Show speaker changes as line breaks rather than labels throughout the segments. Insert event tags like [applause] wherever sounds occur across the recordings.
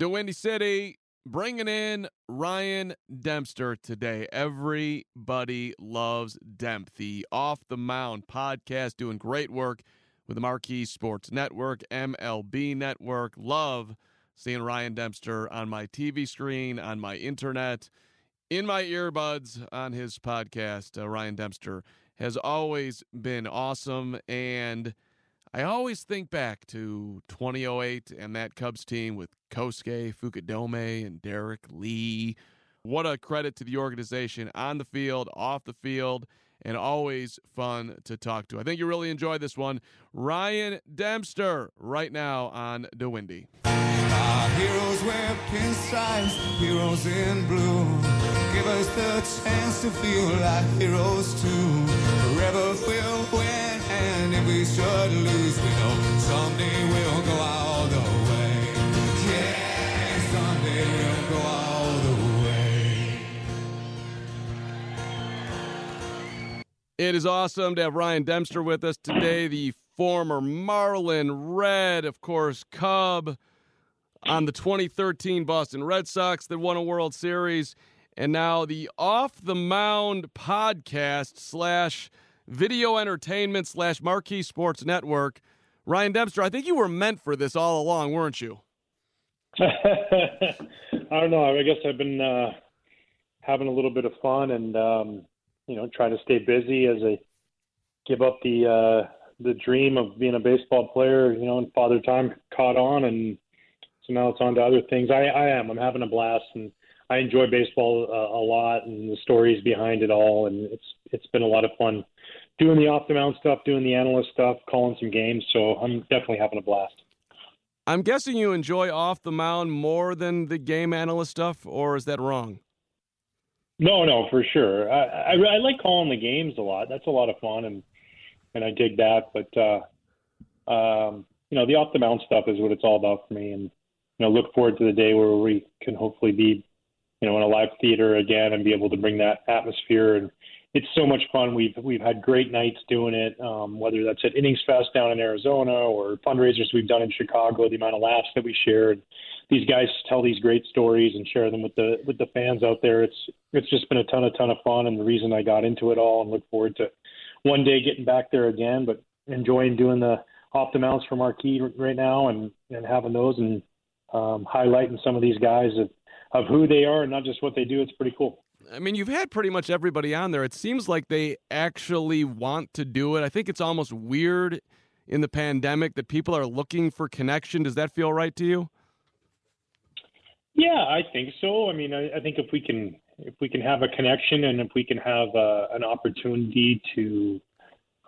The Windy City bringing in Ryan Dempster today. Everybody loves Demp, the Off the Mound podcast, doing great work with the Marquee Sports Network, MLB Network. Love seeing Ryan Dempster on my TV screen, on my internet, in my earbuds on his podcast. Uh, Ryan Dempster has always been awesome. And I always think back to 2008 and that Cubs team with Kosuke Fukudome and Derrek Lee. What a credit to the organization on the field, off the field, and always fun to talk to. I think you really enjoyed this one. Ryan Dempster right now on The Windy.
Our heroes wear pinstripes, heroes in blue. Give us the chance to feel like heroes too. Forever we should lose, we know someday we'll go all the way. Yeah, someday we'll go all the way.
It is awesome to have Ryan Dempster with us today, the former Marlin Red, of course, Cub on the 2013 Boston Red Sox that won a World Series, and now the Off the Mound podcast slash video entertainment slash Marquee Sports Network. Ryan Dempster, I think you were meant for this all along, weren't you? [laughs]
I don't know. I guess I've been uh, having a little bit of fun and um, you know try to stay busy as I give up the uh, the dream of being a baseball player. You know, and Father Time caught on, and so now it's on to other things. I, I am. I'm having a blast, and I enjoy baseball uh, a lot, and the stories behind it all, and it's it's been a lot of fun doing the off the mound stuff, doing the analyst stuff, calling some games. So I'm definitely having a blast.
I'm guessing you enjoy off the mound more than the game analyst stuff, or is that wrong?
No, no, for sure. I, I, I like calling the games a lot. That's a lot of fun, and and I dig that. But uh, um, you know, the off the mound stuff is what it's all about for me. And you know, look forward to the day where we can hopefully be, you know, in a live theater again and be able to bring that atmosphere. And it's so much fun. We've we've had great nights doing it. Um, whether that's at Innings Fest down in Arizona or fundraisers we've done in Chicago, the amount of laughs that we shared, these guys tell these great stories and share them with the with the fans out there. It's it's just been a ton a ton of fun, and the reason I got into it all, and look forward to one day getting back there again. But enjoying doing the mounts for Marquee right now, and and having those and um, highlighting some of these guys of of who they are and not just what they do. It's pretty cool.
I mean, you've had pretty much everybody on there. It seems like they actually want to do it. I think it's almost weird in the pandemic that people are looking for connection. Does that feel right to you?
Yeah, I think so. I mean, I, I think if we can if we can have a connection and if we can have uh, an opportunity to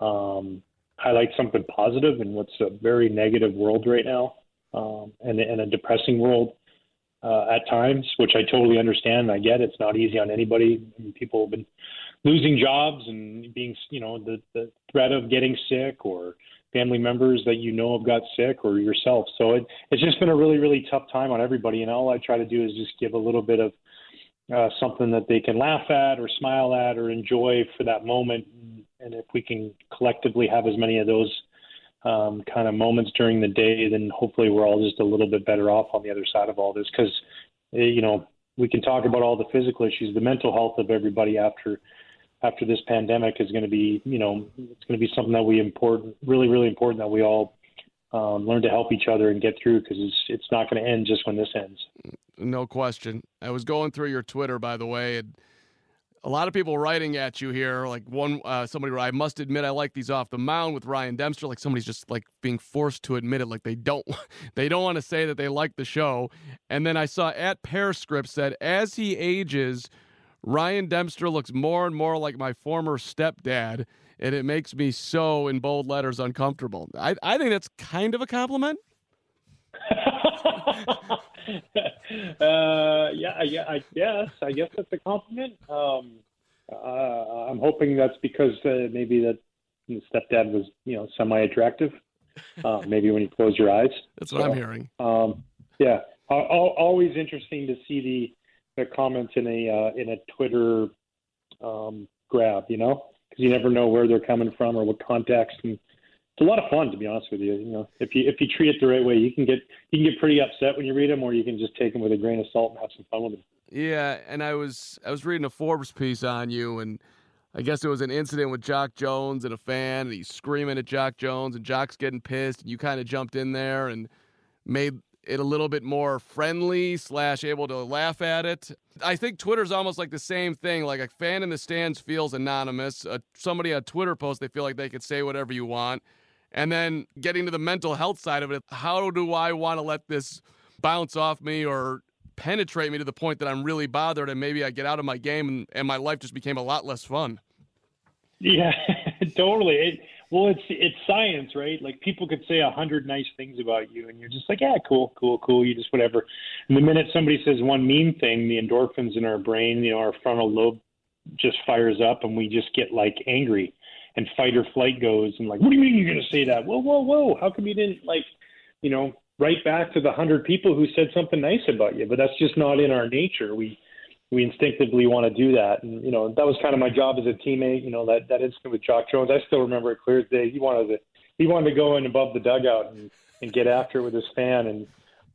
um, highlight something positive in what's a very negative world right now um, and, and a depressing world uh, at times, which I totally understand. I get it's not easy on anybody. People have been losing jobs and being, you know, the, the threat of getting sick or family members that you know have got sick or yourself. So it, it's just been a really, really tough time on everybody. And all I try to do is just give a little bit of uh, something that they can laugh at or smile at or enjoy for that moment. And if we can collectively have as many of those um, kind of moments during the day, then hopefully we're all just a little bit better off on the other side of all this. Because, you know, we can talk about all the physical issues, the mental health of everybody after after this pandemic is going to be, you know, it's going to be something that we important, really, really important that we all um, learn to help each other and get through because it's it's not going to end just when this ends.
No question. I was going through your Twitter, by the way, and a lot of people writing at you here. Like one, uh, somebody, I must admit, I like these off the mound with Ryan Dempster. Like somebody's just like being forced to admit it. Like they don't, [laughs] they don't want to say that they like the show. And then I saw at Pearscript said, as he ages, Ryan Dempster looks more and more like my former stepdad, and it makes me so in bold letters uncomfortable. I, I think that's kind of a compliment. [laughs] [laughs]
uh, yeah, yeah, I guess. I guess that's a compliment. Um, uh, I'm hoping that's because uh, maybe that stepdad was, you know, semi-attractive. Uh, [laughs] maybe when you close your eyes.
That's what so, I'm hearing.
Um, yeah, always interesting to see the the comments in a uh, in a Twitter um, grab, you know, because you never know where they're coming from or what context, and it's a lot of fun to be honest with you. You know, if you if you treat it the right way, you can get you can get pretty upset when you read them, or you can just take them with a grain of salt and have some fun with them.
Yeah, and I was I was reading a Forbes piece on you, and I guess it was an incident with Jacque Jones and a fan, and he's screaming at Jacque Jones, and Jacque's getting pissed, and you kind of jumped in there and made it a little bit more friendly slash able to laugh at it. I think Twitter's almost like the same thing. Like a fan in the stands feels anonymous. Uh, somebody on Twitter post, they feel like they could say whatever you want. And then getting to the mental health side of it, how do I want to let this bounce off me or penetrate me to the point that I'm really bothered and maybe I get out of my game and, and my life just became a lot less fun?
Yeah, [laughs] totally. It, well, it's it's science, right? Like people could say a hundred nice things about you, and you're just like, yeah, cool, cool, cool. You just whatever. And the minute somebody says one mean thing, the endorphins in our brain, you know, our frontal lobe just fires up, and we just get like angry, and fight or flight goes, and like, what do you mean you're going to say that? Whoa, whoa, whoa! How come you didn't like, you know, write back to the hundred people who said something nice about you? But that's just not in our nature. We we instinctively want to do that. And, you know, that was kind of my job as a teammate, you know, that, that incident with Jacque Jones. I still remember it clear as day. He wanted to, he wanted to go in above the dugout and, and get after it with his fan. And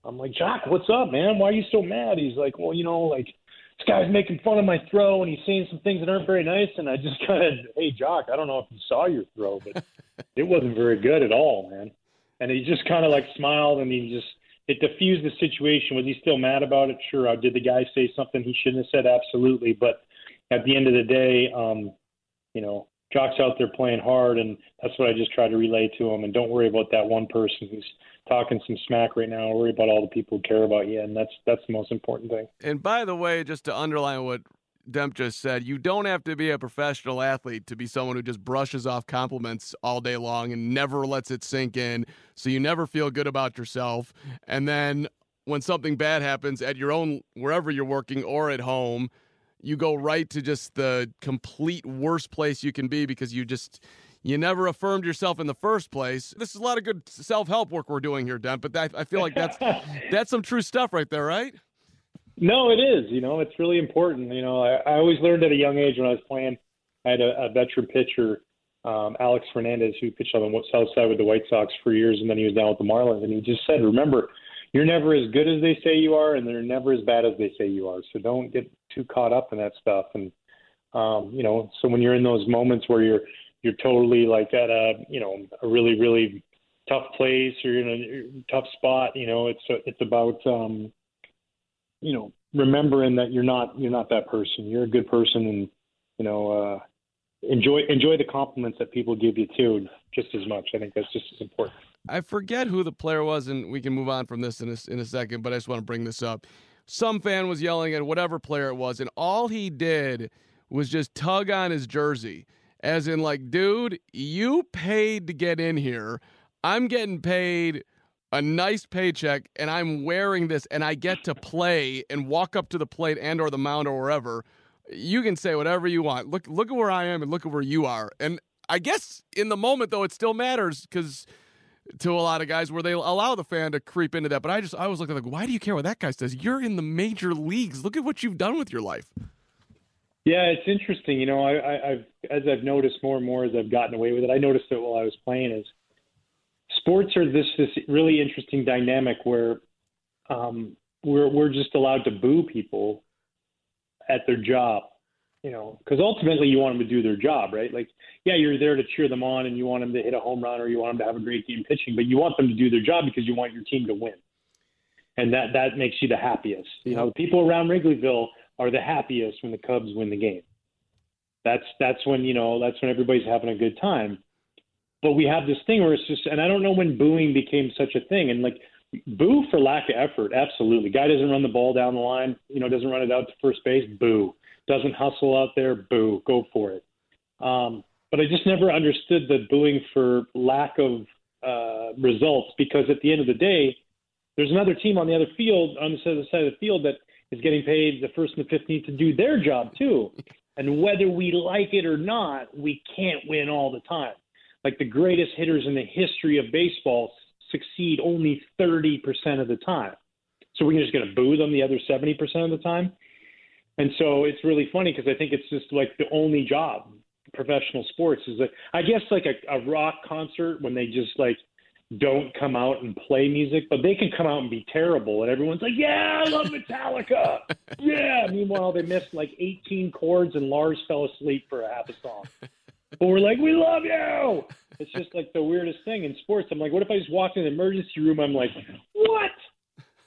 I'm like, Jock, what's up, man? Why are you so mad? He's like, well, you know, like this guy's making fun of my throw and he's saying some things that aren't very nice. And I just [laughs] kind of, hey, Jacque, I don't know if you saw your throw, but [laughs] it wasn't very good at all, man. And he just kind of like smiled and he just, it diffused the situation. Was he still mad about it? Sure. Uh, did the guy say something he shouldn't have said? Absolutely. But at the end of the day, um, you know, Jacque's out there playing hard, and that's what I just try to relay to him. And don't worry about that one person who's talking some smack right now. Worry about all the people who care about you, and that's that's the most important thing.
And by the way, just to underline what Demp just said, you don't have to be a professional athlete to be someone who just brushes off compliments all day long and never lets it sink in. So you never feel good about yourself. And then when something bad happens at your own, wherever you're working or at home, you go right to just the complete worst place you can be because you just you never affirmed yourself in the first place. This is a lot of good self help work we're doing here, Demp. But that, I feel like that's [laughs] that's some true stuff right there, right?
No, it is. You know, it's really important. You know, I, I always learned at a young age when I was playing. I had a, a veteran pitcher, um, Alex Fernandez, who pitched on the south side with the White Sox for years, and then he was down with the Marlins. And he just said, "Remember, you're never as good as they say you are, and they're never as bad as they say you are. So don't get too caught up in that stuff." And um, you know, so when you're in those moments where you're you're totally like at a you know a really really tough place or you're in a tough spot, you know, it's it's about um, you know, remembering that you're not you're not that person. You're a good person, and you know, uh, enjoy enjoy the compliments that people give you too, just as much. I think that's just as important.
I forget who the player was, and we can move on from this in a, in a second. But I just want to bring this up. Some fan was yelling at whatever player it was, and all he did was just tug on his jersey, as in like, dude, you paid to get in here. I'm getting paid a nice paycheck and I'm wearing this and I get to play and walk up to the plate and or the mound or wherever, you can say whatever you want. Look look at where I am and look at where you are. And I guess in the moment though it still matters cuz to a lot of guys where they allow the fan to creep into that. But I just I was looking like, why do you care what that guy says? You're in the major leagues. Look at what you've done with your life.
Yeah, it's interesting. You know, I, I've as I've noticed more and more as I've gotten away with it. I noticed it while I was playing. Is sports are this this really interesting dynamic where um, we're we're just allowed to boo people at their job, you know, because ultimately you want them to do their job, right? Like, yeah, you're there to cheer them on and you want them to hit a home run or you want them to have a great game pitching, but you want them to do their job because you want your team to win, and that that makes you the happiest. You know, the people around Wrigleyville are the happiest when the Cubs win the game. That's that's when you know that's when everybody's having a good time but we have this thing where it's just, and I don't know when booing became such a thing. And like, boo for lack of effort, absolutely. Guy doesn't run the ball down the line, you know, doesn't run it out to first base, boo. Doesn't hustle out there, boo. Go for it. Um, but I just never understood the booing for lack of uh, results because at the end of the day, there's another team on the other field, on the other side of the field, that is getting paid the first and the fifteenth to do their job too. And whether we like it or not, we can't win all the time. Like the greatest hitters in the history of baseball succeed only 30% of the time. So we're just going to boo them the other 70% of the time. And so it's really funny because I think it's just like the only job professional sports is like I guess like a, a rock concert when they just like don't come out and play music, but they can come out and be terrible, and everyone's like, "Yeah, I love Metallica." [laughs] yeah. Meanwhile, they missed like 18 chords, and Lars fell asleep for a half a song. But we're like, "We love you." It's just like the weirdest thing in sports. I'm like, what if I just walked in the emergency room? I'm like, what?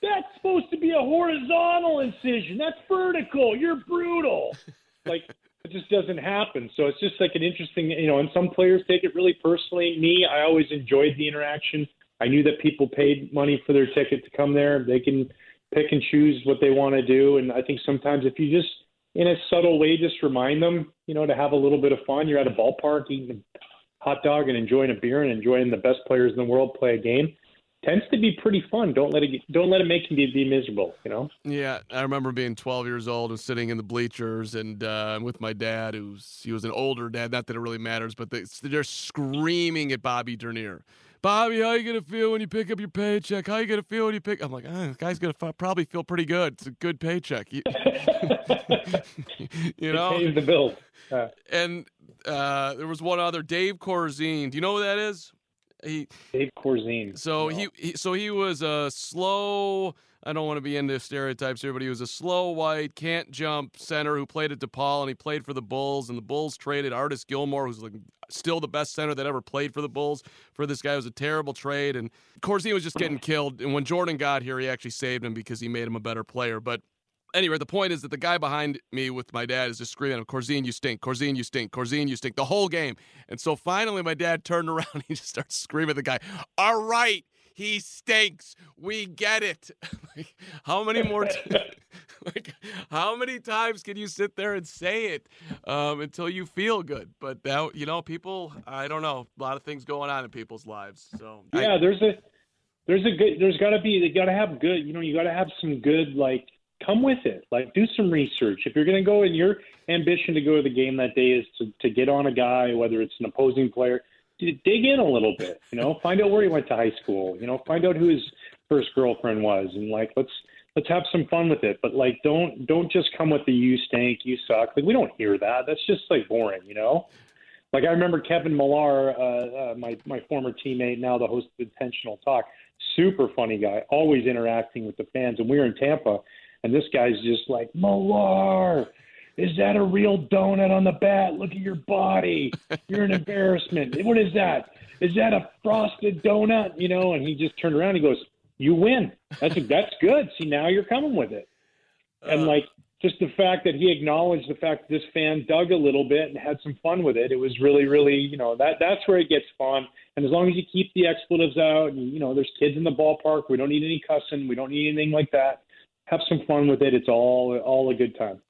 That's supposed to be a horizontal incision. That's vertical. You're brutal. Like it just doesn't happen. So it's just like an interesting, you know, and some players take it really personally. Me, I always enjoyed the interaction. I knew that people paid money for their ticket to come there. They can pick and choose what they want to do. And I think sometimes if you just, in a subtle way, just remind them, you know, to have a little bit of fun. You're at a ballpark eating hot dog and enjoying a beer and enjoying the best players in the world play a game tends to be pretty fun. Don't let it don't let it make you be, be miserable. You know.
Yeah, I remember being 12 years old and sitting in the bleachers and uh, with my dad, who's he was an older dad. Not that it really matters, but they, they're screaming at Bobby Dernier. Bobby, how you gonna feel when you pick up your paycheck? How you gonna feel when you pick? I'm like, oh, this guy's gonna f- probably feel pretty good. It's a good paycheck. [laughs] You, you know,
pays the bill.
Uh, and uh, there was one other, Dave Corzine. Do you know who that is?
He Dave Corzine.
So no. he, he so he was a slow. I don't want to be into stereotypes here, but he was a slow white, can't jump center who played at DePaul and he played for the Bulls. And the Bulls traded Artis Gilmore, who's like still the best center that ever played for the Bulls, for this guy. It was a terrible trade. And Corzine was just getting killed. And when Jordan got here, he actually saved him because he made him a better player. But anyway, the point is that the guy behind me with my dad is just screaming, Corzine, you stink. Corzine, you stink. Corzine, you stink. The whole game. And so finally, my dad turned [laughs] around and he just starts screaming at the guy, All right, he stinks. We get it. [laughs] like, how many more? T- [laughs] [laughs] like, how many times can you sit there and say it um, until you feel good? But that, you know, people, I don't know, a lot of things going on in people's lives. So
yeah, I, there's a, there's a good, there's got to be, they got to have good, you know, you got to have some good like come with it. Like do some research. If you're going to go and your ambition to go to the game that day is to, to get on a guy, whether it's an opposing player, dig in a little bit. You know, find out where he went to high school. You know, find out who his first girlfriend was, and like let's let's have some fun with it. But like don't don't just come with the you stink, you suck. Like we don't hear that. That's just like boring. You know. Like I remember Kevin Millar, uh, uh, my my former teammate, now the host of Intentional Talk, super funny guy, always interacting with the fans. And we were in Tampa, and this guy's just like, Millar, is that a real donut on the bat? Look at your body. You're an embarrassment. what is that? Is that a frosted donut? You know, and he just turned around. And He goes, "You win. That's a, that's good. See, now you're coming with it." And uh, like just the fact that he acknowledged the fact that this fan dug a little bit and had some fun with it. It was really, really, you know, that that's where it gets fun. And as long as you keep the expletives out, and you know, there's kids in the ballpark. We don't need any cussing. We don't need anything like that have some fun with it. It's all all a good time.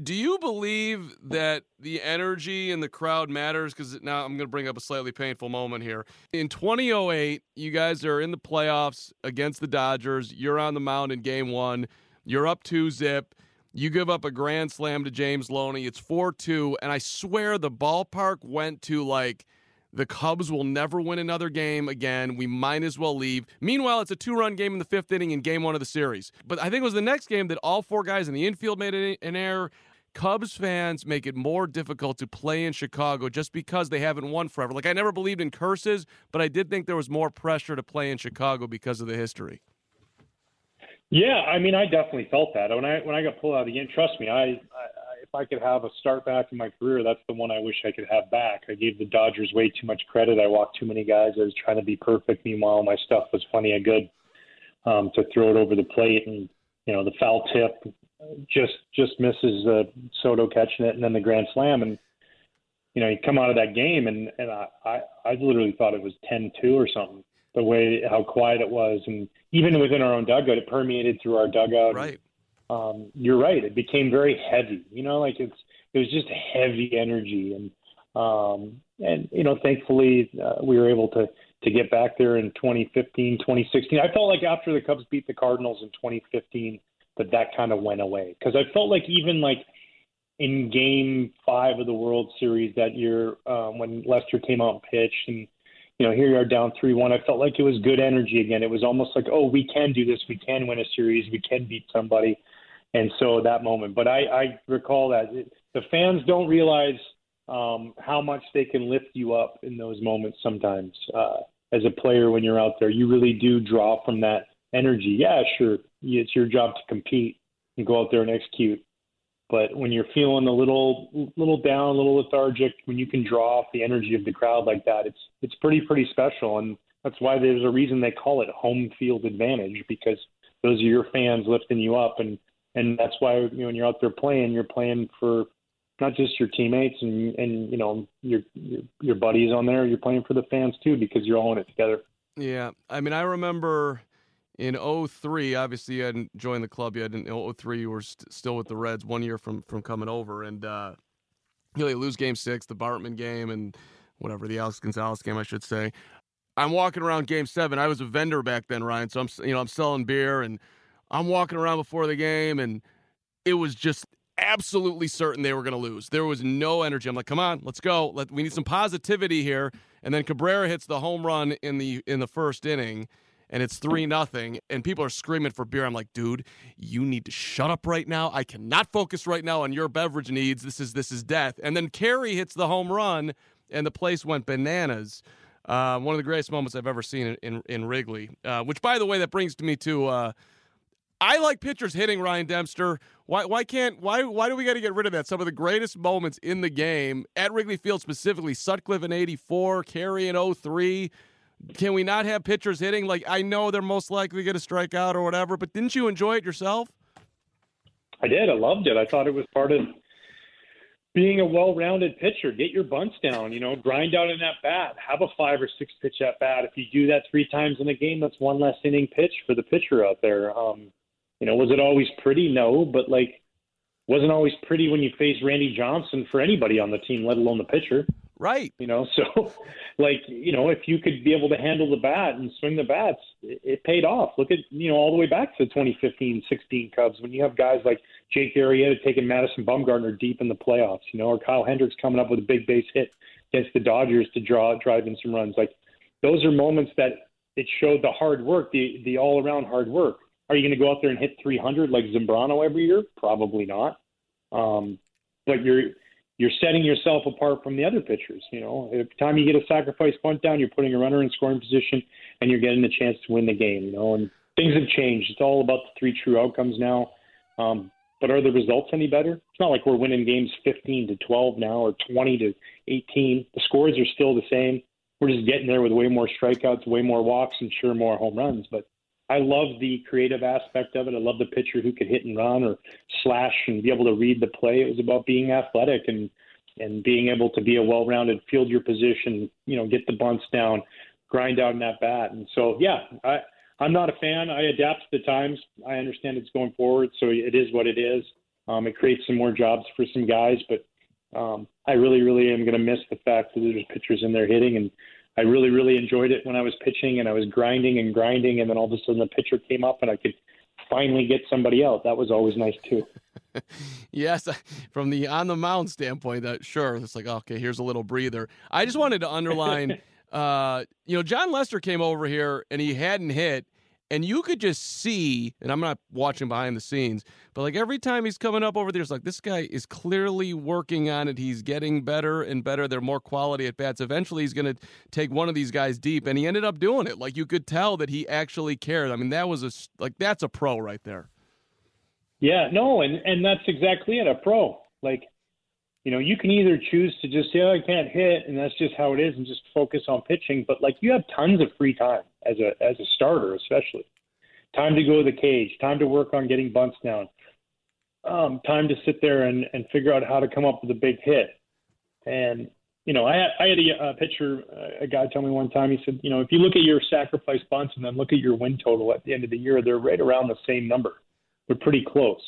Do you believe that the energy in the crowd matters? Because now I'm going to bring up a slightly painful moment here. In 2008, you guys are in the playoffs against the Dodgers. You're on the mound in game one. You're up two zip. You give up a grand slam to James Loney. It's 4 2. And I swear the ballpark went to like – the Cubs will never win another game again. We might as well leave. Meanwhile, it's a two run game in the fifth inning in game one of the series. But I think it was the next game that all four guys in the infield made an error. Cubs fans make it more difficult to play in Chicago just because they haven't won forever. Like, I never believed in curses, but I did think there was more pressure to play in Chicago because of the history.
Yeah, I mean, I definitely felt that when I when I got pulled out of the game. Trust me, I, I if I could have a start back in my career, that's the one I wish I could have back. I gave the Dodgers way too much credit. I walked too many guys. I was trying to be perfect. Meanwhile, my stuff was funny and good um, to throw it over the plate, and you know the foul tip just just misses uh, Soto catching it, and then the grand slam, and you know you come out of that game, and and I I, I literally thought it was ten two or something. The way how quiet it was, and even within our own dugout, it permeated through our dugout.
Right
um, you're right. It became very heavy. You know, like it's it was just heavy energy, and um, and you know, thankfully uh, we were able to to get back there in 2015, 2016. I felt like after the Cubs beat the Cardinals in 2015 that that kind of went away because I felt like even like in Game Five of the World Series that year um, when Lester came out and pitched and you know, here you are down 3 1. I felt like it was good energy again. It was almost like, oh, we can do this. We can win a series. We can beat somebody. And so that moment. But I, I recall that the fans don't realize um, how much they can lift you up in those moments sometimes. Uh, as a player, when you're out there, you really do draw from that energy. Yeah, sure, it's your job to compete and go out there and execute. But when you're feeling a little, little down, a little lethargic, when you can draw off the energy of the crowd like that, it's it's pretty pretty special, and that's why there's a reason they call it home field advantage because those are your fans lifting you up, and and that's why you know when you're out there playing, you're playing for not just your teammates and and you know your your, your buddies on there. You're playing for the fans too because you're all in it together.
Yeah, I mean, I remember in 03, obviously you hadn't joined the club yet. In 03, you were st- still with the Reds one year from from coming over, and uh, you know, they lose Game Six, the Bartman game, and whatever the Alex Gonzalez game, I should say. I'm walking around Game Seven. I was a vendor back then, Ryan. So I'm you know I'm selling beer and I'm walking around before the game, and it was just absolutely certain they were going to lose. There was no energy. I'm like, come on, let's go. Let, we need some positivity here. And then Cabrera hits the home run in the in the first inning, and it's three nothing. And people are screaming for beer. I'm like, dude, you need to shut up right now. I cannot focus right now on your beverage needs. This is this is death. And then Kerry hits the home run, and the place went bananas. Uh, one of the greatest moments I've ever seen in in, in Wrigley. Uh, which, by the way, that brings to me to. Uh, I like pitchers hitting Ryan Dempster. Why why can't why why do we got to get rid of that? Some of the greatest moments in the game at Wrigley Field specifically, Sutcliffe in 84, Kerry in 03. Can we not have pitchers hitting? Like I know they're most likely going to strike out or whatever, but didn't you enjoy it yourself?
I did. I loved it. I thought it was part of being a well-rounded pitcher. Get your bunts down, you know, grind out in that bat. Have a five or six pitch at bat. If you do that three times in a game, that's one less inning pitch for the pitcher out there. Um, you know, was it always pretty? No, but like, wasn't always pretty when you face Randy Johnson for anybody on the team, let alone the pitcher.
Right.
You know, [laughs] so like, you know, if you could be able to handle the bat and swing the bats, it, it paid off. Look at, you know, all the way back to the 2015 16 Cubs when you have guys like Jake Arrieta taking Madison Bumgarner deep in the playoffs, you know, or Kyle Hendricks coming up with a big base hit against the Dodgers to draw, drive in some runs. Like, those are moments that it showed the hard work, the, the all around hard work are you going to go out there and hit 300 like Zambrano every year? Probably not. Um, but you're you're setting yourself apart from the other pitchers. You know, every time you get a sacrifice bunt down, you're putting a runner in scoring position, and you're getting the chance to win the game. You know, and things have changed. It's all about the three true outcomes now. Um, but are the results any better? It's not like we're winning games 15 to 12 now or 20 to 18. The scores are still the same. We're just getting there with way more strikeouts, way more walks, and sure more home runs. But I love the creative aspect of it. I love the pitcher who could hit and run or slash and be able to read the play. It was about being athletic and and being able to be a well-rounded field your position, you know, get the bunts down, grind out in that bat. And so, yeah, I I'm not a fan. I adapt to the times. I understand it's going forward, so it is what it is. Um, it creates some more jobs for some guys, but um, I really, really am going to miss the fact that there's pitchers in there hitting and I really, really enjoyed it when I was pitching and I was grinding and grinding, and then all of a sudden the pitcher came up and I could finally get somebody out. That was always nice too. [laughs]
yes, from the on the mound standpoint, that sure, it's like okay, here's a little breather. I just wanted to underline, [laughs] uh, you know, Jon Lester came over here and he hadn't hit, and you could just see, and I'm not watching behind the scenes, but like every time he's coming up over there, it's like this guy is clearly working on it. He's getting better and better. They're more quality at bats. Eventually, he's going to take one of these guys deep, and he ended up doing it. Like you could tell that he actually cared. I mean, that was a like that's a pro right there.
Yeah, no, and and that's exactly it. A pro, like you know, you can either choose to just say, oh, I can't hit, and that's just how it is, and just focus on pitching. But like, you have tons of free time as a as a starter, especially time to go to the cage, time to work on getting bunts down, um, time to sit there and and figure out how to come up with a big hit. And you know, I had I had a, a pitcher, a guy tell me one time. He said, you know, if you look at your sacrifice bunts and then look at your win total at the end of the year, they're right around the same number. They're pretty close.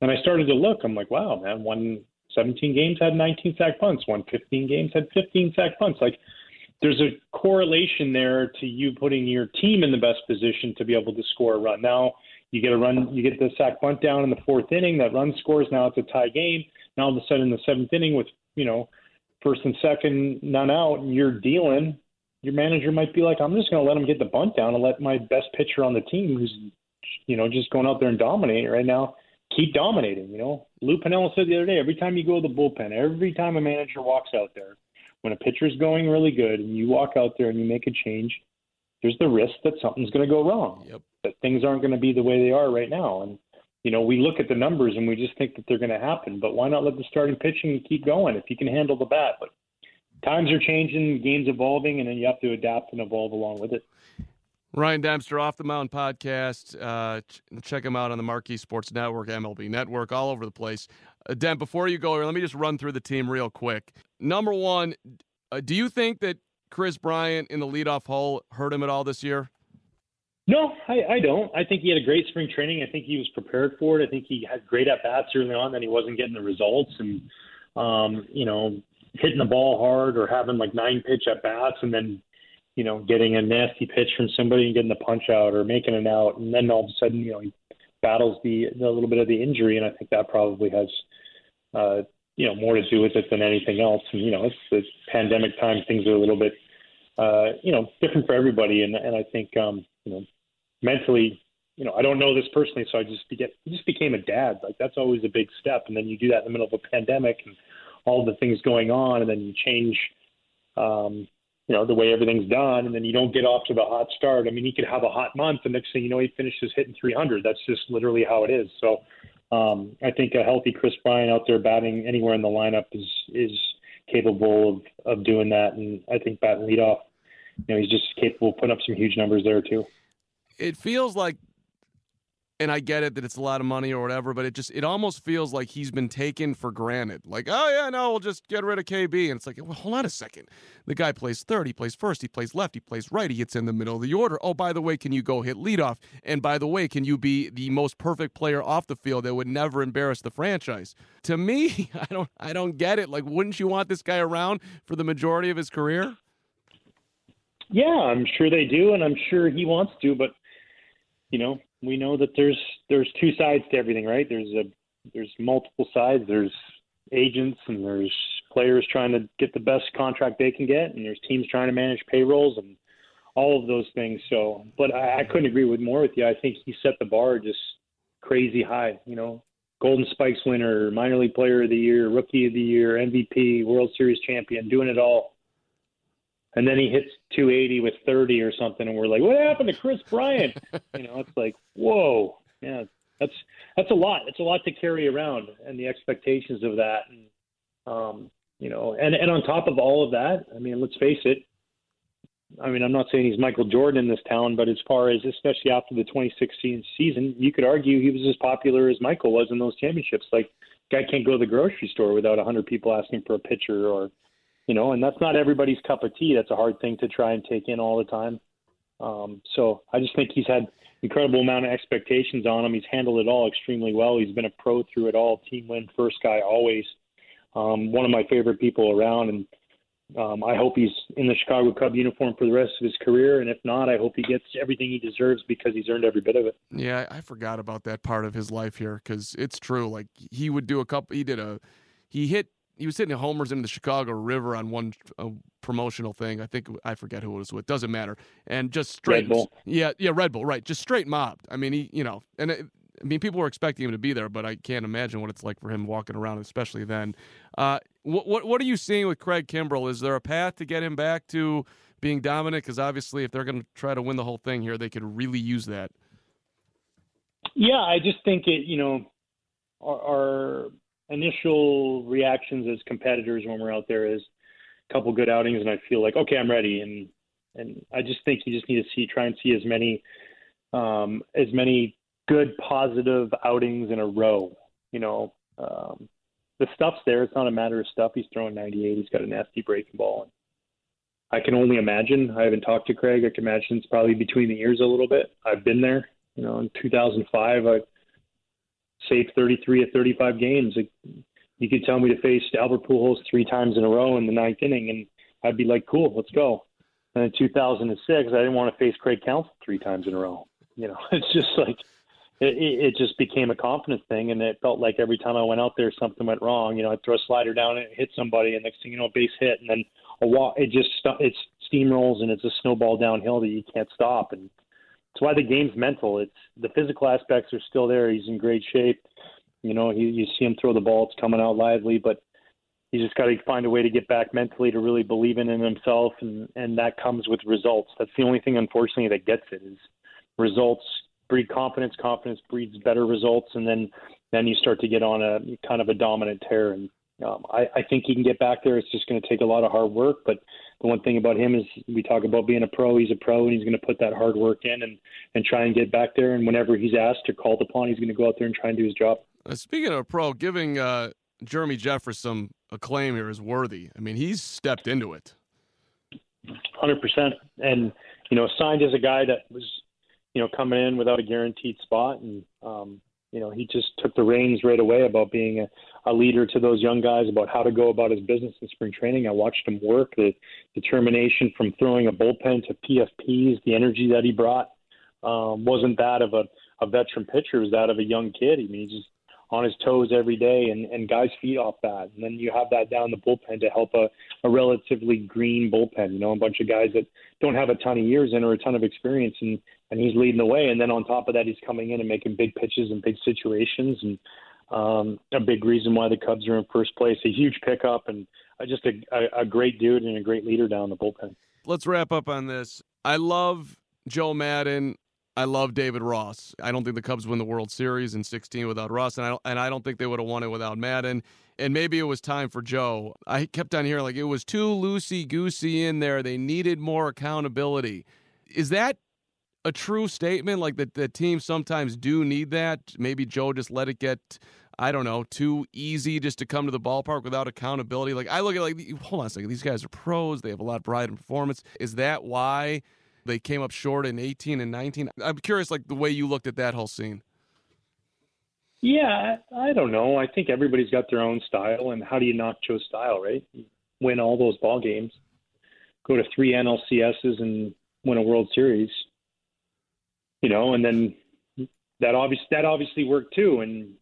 And I started to look. I'm like, wow, man, one 17 games had 19 sac bunts. Won 15 games had 15 sac bunts. Like there's a correlation there to you putting your team in the best position to be able to score a run. Now you get a run, you get the sack bunt down in the fourth inning. That run scores. Now it's a tie game. Now all of a sudden in the seventh inning with you know first and second none out, and you're dealing. Your manager might be like, I'm just going to let him get the bunt down and let my best pitcher on the team, who's you know just going out there and dominating right now, keep dominating. You know, Lou Piniella said the other day, every time you go to the bullpen, every time a manager walks out there, when a pitcher's going really good and you walk out there and you make a change, there's the risk that something's going to go wrong.
Yep.
That things aren't going to be the way they are right now. And you know, we look at the numbers and we just think that they're going to happen. But why not let the starting pitching keep going if you can handle the bat? But times are changing, game's evolving, and then you have to adapt and evolve along with it.
Ryan Dempster, Off the Mound podcast. Uh, ch- check him out on the Marquee Sports Network, MLB Network, all over the place. Uh, before you go here, let me just run through the team real quick. Number one, uh, do you think that Kris Bryant in the leadoff hole hurt him at all this year?
No, I, I don't. I think he had a great spring training. I think he was prepared for it. I think he had great at bats early on, then he wasn't getting the results, and um, you know, hitting the ball hard or having like nine pitch at bats, and then you know, getting a nasty pitch from somebody and getting the punch out or making an out, and then all of a sudden, you know, he battles the, the little bit of the injury, and I think that probably has, uh, you know, more to do with it than anything else. And you know, it's the pandemic time; things are a little bit, uh, you know, different for everybody, and and I think, um, you know, mentally, you know, I don't know this personally, so I just get just became a dad. Like that's always a big step, and then you do that in the middle of a pandemic and all the things going on, and then you change. Um, you know, the way everything's done, and then you don't get off to the hot start. I mean, he could have a hot month, and next thing you know, he finishes hitting 300. That's just literally how it is. So, um, I think a healthy Kris Bryant out there batting anywhere in the lineup is is capable of of doing that, and I think batting leadoff, you know, he's just capable of putting up some huge numbers there too.
It feels like and I get it that it's a lot of money or whatever, but it just it almost feels like he's been taken for granted. Like, oh yeah, no, we'll just get rid of KB, and it's like, well, hold on a second. The guy plays third, he plays first, he plays left, he plays right, he gets in the middle of the order. Oh, by the way, can you go hit leadoff? And by the way, can you be the most perfect player off the field that would never embarrass the franchise? To me, [laughs] I don't I don't get it. Like, wouldn't you want this guy around for the majority of his career?
Yeah, I'm sure they do, and I'm sure he wants to, but you know, we know that there's there's two sides to everything, right? There's a there's multiple sides. There's agents and there's players trying to get the best contract they can get, and there's teams trying to manage payrolls and all of those things. So, but I, I couldn't agree with more with you. I think he set the bar just crazy high. You know, Golden Spikes winner, minor league player of the year, rookie of the year, MVP, World Series champion, doing it all and then he hits 280 with 30 or something, and we're like, "What happened to Kris Bryant?" [laughs] you know, it's like, whoa, yeah, that's that's a lot. It's a lot to carry around, and the expectations of that, and um, you know, and and on top of all of that, I mean, let's face it. I mean, I'm not saying he's Michael Jordan in this town, but as far as especially after the 2016 season, you could argue he was as popular as Michael was in those championships. Like, guy can't go to the grocery store without 100 people asking for a pitcher or you know, and that's not everybody's cup of tea. That's a hard thing to try and take in all the time. Um, so I just think he's had incredible amount of expectations on him. He's handled it all extremely well. He's been a pro through it all. Team win, first guy always. Um, one of my favorite people around, and um, I hope he's in the Chicago Cub uniform for the rest of his career. And if not, I hope he gets everything he deserves because he's earned every bit of it.
Yeah, I forgot about that part of his life here because it's true. Like he would do a couple. He did a. He hit he was hitting homers into the Chicago River on one uh, promotional thing. I think I forget who it was with. Doesn't matter. And just straight.
Red Bull.
Yeah, yeah, Red Bull. Right, just straight mobbed. I mean, he, you know, and it, I mean, people were expecting him to be there, but I can't imagine what it's like for him walking around, especially then. Uh, what, what what are you seeing with Craig Kimbrel? Is there a path to get him back to being dominant? Because obviously, if they're going to try to win the whole thing here, they could really use that.
Yeah, I just think it. You know, our, our initial reactions as competitors when we're out there is a couple good outings, and I feel like okay, I'm ready. And and I just think you just need to see try and see as many um, as many good positive outings in a row. You know, um, the stuff's there. It's not a matter of stuff. He's throwing 98. He's got a nasty breaking ball. And I can only imagine. I haven't talked to Craig. I can imagine it's probably between the ears a little bit. I've been there. You know, in 2005, I saved 33 of 35 games. you could tell me to face Albert Pujols three times in a row in the ninth inning, and I'd be like, cool, let's go. And in 2006, I didn't want to face Craig Counsell three times in a row. You know, [laughs] it's just like it, it just became a confidence thing, and it felt like every time I went out there, something went wrong. You know, I'd throw a slider down and hit somebody, and next thing you know, a base hit, and then a walk. It just it steamrolls, and it's a snowball downhill that you can't stop. And it's why the game's mental. It's the physical aspects are still there. He's in great shape. You know, he, you see him throw the ball; it's coming out lively, but he's just got to find a way to get back mentally to really believe in himself, and and that comes with results. That's the only thing, unfortunately, that gets it is results breed confidence. Confidence breeds better results, and then then you start to get on a kind of a dominant tear. And um, I, I think he can get back there. It's just going to take a lot of hard work. But the one thing about him is we talk about being a pro. He's a pro, and he's going to put that hard work in and and try and get back there. And whenever he's asked or called upon, he's going to go out there and try and do his job.
Uh, speaking of a pro, giving uh, Jeremy Jeffress some acclaim here is worthy. I mean, he's stepped into it.
Hundred percent, and you know, signed as a guy that was you know, coming in without a guaranteed spot. And, um, you know, he just took the reins right away about being a, a leader to those young guys about how to go about his business in spring training. I watched him work, the determination from throwing a bullpen to PFPs, the energy that he brought um, wasn't that of a, a veteran pitcher, it was that of a young kid. I mean, he just on his toes every day, and, and guys feed off that. And then you have that down the bullpen to help a, a relatively green bullpen, you know, a bunch of guys that don't have a ton of years in or a ton of experience, and, and he's leading the way. And then on top of that, he's coming in and making big pitches in big situations, and um, a big reason why the Cubs are in first place. A huge pickup, and just a, a, a great dude and a great leader down the bullpen.
Let's wrap up on this. I love Joe Maddon. I love David Ross. I don't think the Cubs win the World Series in 16 without Ross, and I don't, and I don't think they would have won it without Madden. And maybe it was time for Joe. I kept on hearing like it was too loosey goosey in there. They needed more accountability. Is that a true statement? Like that the teams sometimes do need that. Maybe Joe just let it get. I don't know, too easy just to come to the ballpark without accountability. Like I look at like hold on a second, these guys are pros. They have a lot of pride in performance. Is that why they came up short in 18 and 19. I'm curious, like the way you looked at that whole scene.
Yeah, I don't know. I think everybody's got their own style, and how do you not show style, right? Win all those ball games, go to three NLCSs, and win a World Series. You know, and then that obviously that obviously worked too. And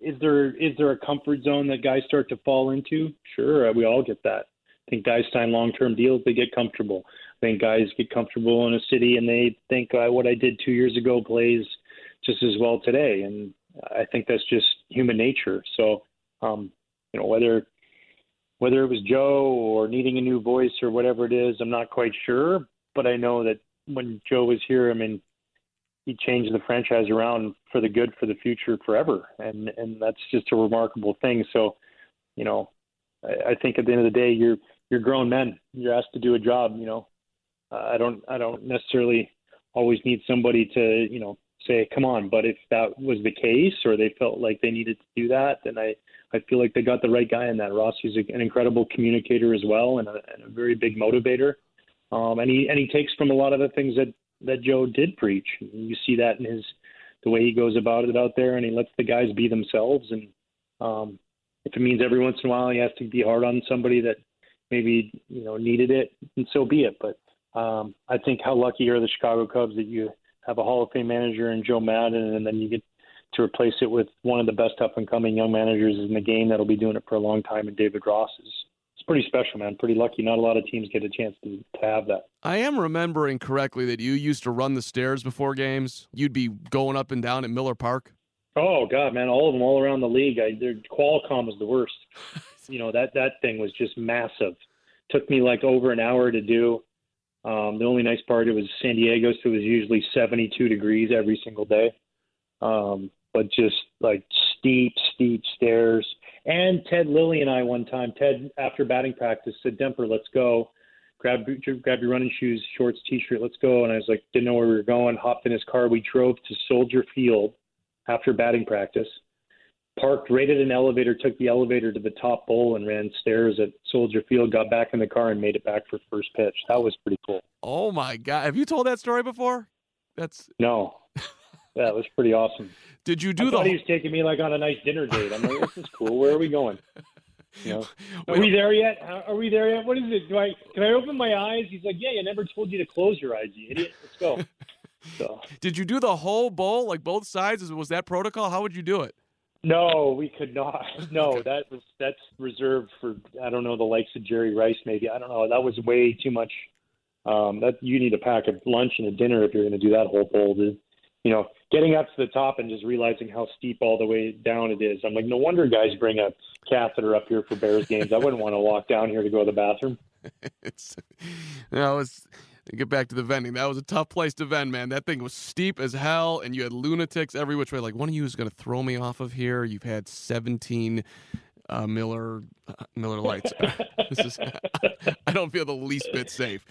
is there is there a comfort zone that guys start to fall into? Sure, we all get that. I think guys sign long term deals, they get comfortable I think guys get comfortable in a city and they think uh, what I did two years ago plays just as well today. And I think that's just human nature. So, um, you know, whether whether it was Joe or needing a new voice or whatever it is, I'm not quite sure. But I know that when Joe was here, I mean, he changed the franchise around for the good for the future forever, and and that's just a remarkable thing. So, you know, I, I think at the end of the day, you're you're grown men. You're asked to do a job. You know, uh, I don't I don't necessarily always need somebody to you know say come on. But if that was the case, or they felt like they needed to do that, then I I feel like they got the right guy in that. Rossi's an incredible communicator as well, and a, and a very big motivator. Um, and he and he takes from a lot of the things that that Joe did preach. You see that in his the way he goes about it out there, and he lets the guys be themselves. And um, if it means every once in a while he has to be hard on somebody that maybe you know needed it, and so be it. But um, I think how lucky are the Chicago Cubs that you have a Hall of Fame manager in Joe Maddon, and then you get to replace it with one of the best up and coming young managers in the game that'll be doing it for a long time, and David Ross is. It's pretty special, man. Pretty lucky. Not a lot of teams get a chance to, to have that.
I am remembering correctly that you used to run the stairs before games. You'd be going up and down at Miller Park.
Oh God, man! All of them, all around the league. I, their Qualcomm was the worst. [laughs] you know that that thing was just massive. Took me like over an hour to do. Um, the only nice part it was San Diego, so it was usually 72 degrees every single day. Um, but just like steep, steep stairs. And Ted Lilly and I one time, Ted after batting practice said, "Demper, let's go. Grab grab your running shoes, shorts, t-shirt, let's go." And I was like, didn't know where we were going. Hopped in his car. We drove to Soldier Field after batting practice parked right at an elevator, took the elevator to the top bowl and ran stairs at Soldier Field, got back in the car and made it back for first pitch. That was pretty cool.
Oh my god. Have you told that story before? That's
No. That was pretty awesome.
Did you do
I
the
thought he was taking me like on a nice dinner date. I'm like, this is cool. Where are we going? You know, [laughs] are we there yet? Are we there yet? What is it? Do I can I open my eyes? He's like, yeah, I never told you to close your eyes, you idiot. Let's go. [laughs]
So. Did you do the whole bowl, like both sides? Was that protocol? How would you do it?
No, we could not. [laughs] No, that was that's reserved for I don't know the likes of Jerry Rice. Maybe I don't know. That was way too much. Um, that you need a pack of lunch and a dinner if you're going to do that whole bowl. To, you know, getting up to the top and just realizing how steep all the way down it is. I'm like, no wonder guys bring a catheter up here for Bears games. I wouldn't want to walk down here to go to the bathroom. [laughs]
it's, know, it's get back to the vending. That was a tough place to vend, man. That thing was steep as hell, and you had lunatics every which way. Like, one of you is going to throw me off of here. You've had 17 uh, Miller uh, Miller Lites. [laughs] this is, [laughs] I don't feel the least bit safe.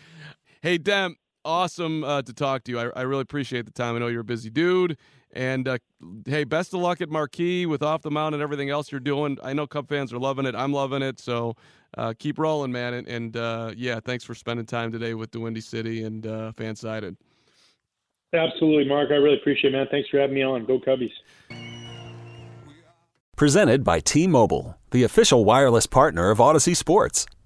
Hey, Dem, awesome uh, to talk to you. I, I, really appreciate the time. I know you're a busy dude. And uh, hey, best of luck at Marquee with Off the Mound and everything else you're doing. I know Cub fans are loving it. I'm loving it. So uh, keep rolling, man. And, and uh, yeah, thanks for spending time today with the Windy City and uh, Fansided.
Absolutely, Mark. I really appreciate it, man. Thanks for having me on. Go Cubbies.
Presented by T Mobile, the official wireless partner of Audacy Sports.